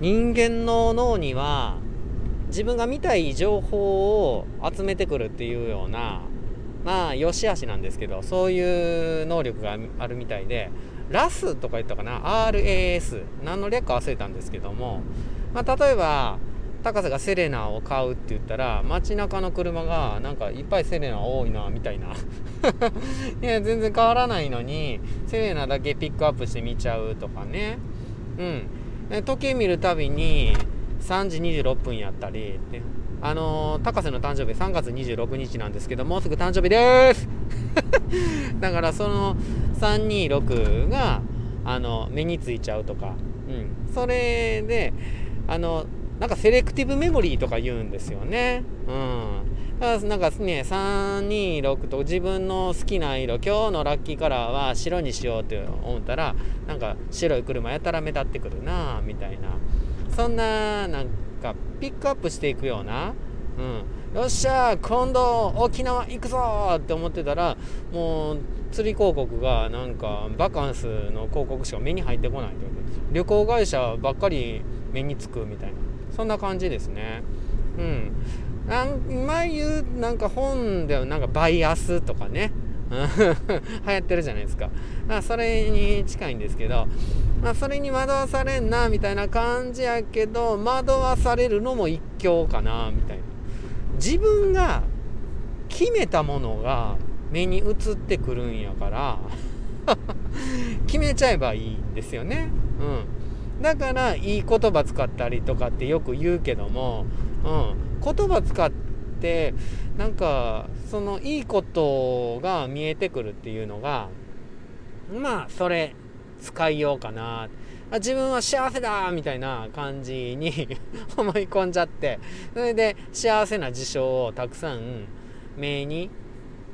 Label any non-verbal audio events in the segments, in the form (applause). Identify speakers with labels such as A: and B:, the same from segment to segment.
A: 人間の脳には自分が見たい情報を集めてくるっていうようなまあ良し悪しなんですけどそういう能力があるみたいでラスとか言ったかな RAS 何の略か忘れたんですけども、まあ、例えば高瀬がセレナを買うって言ったら街中の車がなんかいっぱいセレナ多いなみたいな。(laughs) いや全然変わらないのにセレナだけピックアップして見ちゃうとかね。うん。時計見るたびに3時26分やったりねあのー、高瀬の誕生日3月26日なんですけどもうすぐ誕生日です。(laughs) だからその326があの目についちゃうとか、うん、それであのなんかセレクティブメモリーとか言うんですよね。うん。だからなんかね、326と自分の好きな色、今日のラッキーカラーは白にしようって思ったら、なんか白い車やたら目立ってくるなみたいな。そんな、なんかピックアップしていくような、うん。よっしゃ今度沖縄行くぞって思ってたら、もう釣り広告がなんかバカンスの広告しか目に入ってこないという旅行会社ばっかり目につくみたいな。そんな感じですね。うん。なん前言うなんか本ではなんかバイアスとかね (laughs) 流行ってるじゃないですか。まあ、それに近いんですけど、まあ、それに惑わされんなみたいな感じやけど惑わされるのも一興かなみたいな。自分が決めたものが目に映ってくるんやから (laughs) 決めちゃえばいいんですよね。うん。だからいい言葉使ったりとかってよく言うけども、うん、言葉使ってなんかそのいいことが見えてくるっていうのがまあそれ使いようかな。自分は幸せだみたいな感じに (laughs) 思い込んじゃって。それで幸せな事象をたくさん目に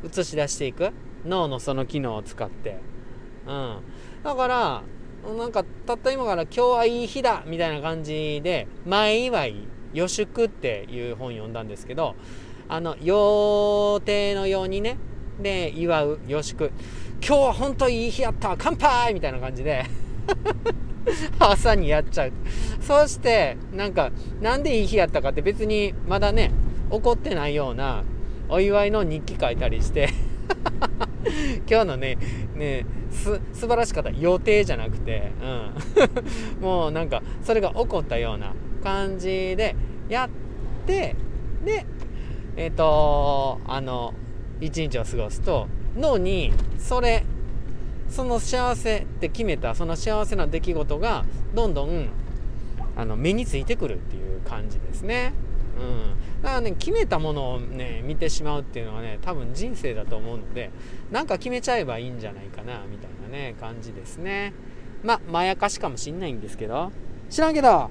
A: 映し出していく。脳のその機能を使って、うん、だからなんかたった今から今日はいい日だみたいな感じで前祝い予祝っていう本読んだんですけどあの予定のようにね。で祝う予祝。今日は本当いい日やった。乾杯みたいな感じで。(laughs) 朝にやっちゃう。そしてなんかなんでいい日やったかって別にまだね怒ってないようなお祝いの日記書いたりして。今日のねねす素晴らしかった予定じゃなくて、うん、(laughs) もうなんかそれが起こったような感じでやってでえっ、ー、とあの一日を過ごすと脳にそれその幸せって決めたその幸せな出来事がどんどんあの目についてくるっていう感じですね。うん、だからね決めたものをね見てしまうっていうのはね多分人生だと思うのでなんか決めちゃえばいいんじゃないかなみたいなね感じですね。まあまやかしかもしんないんですけど。知らんけど。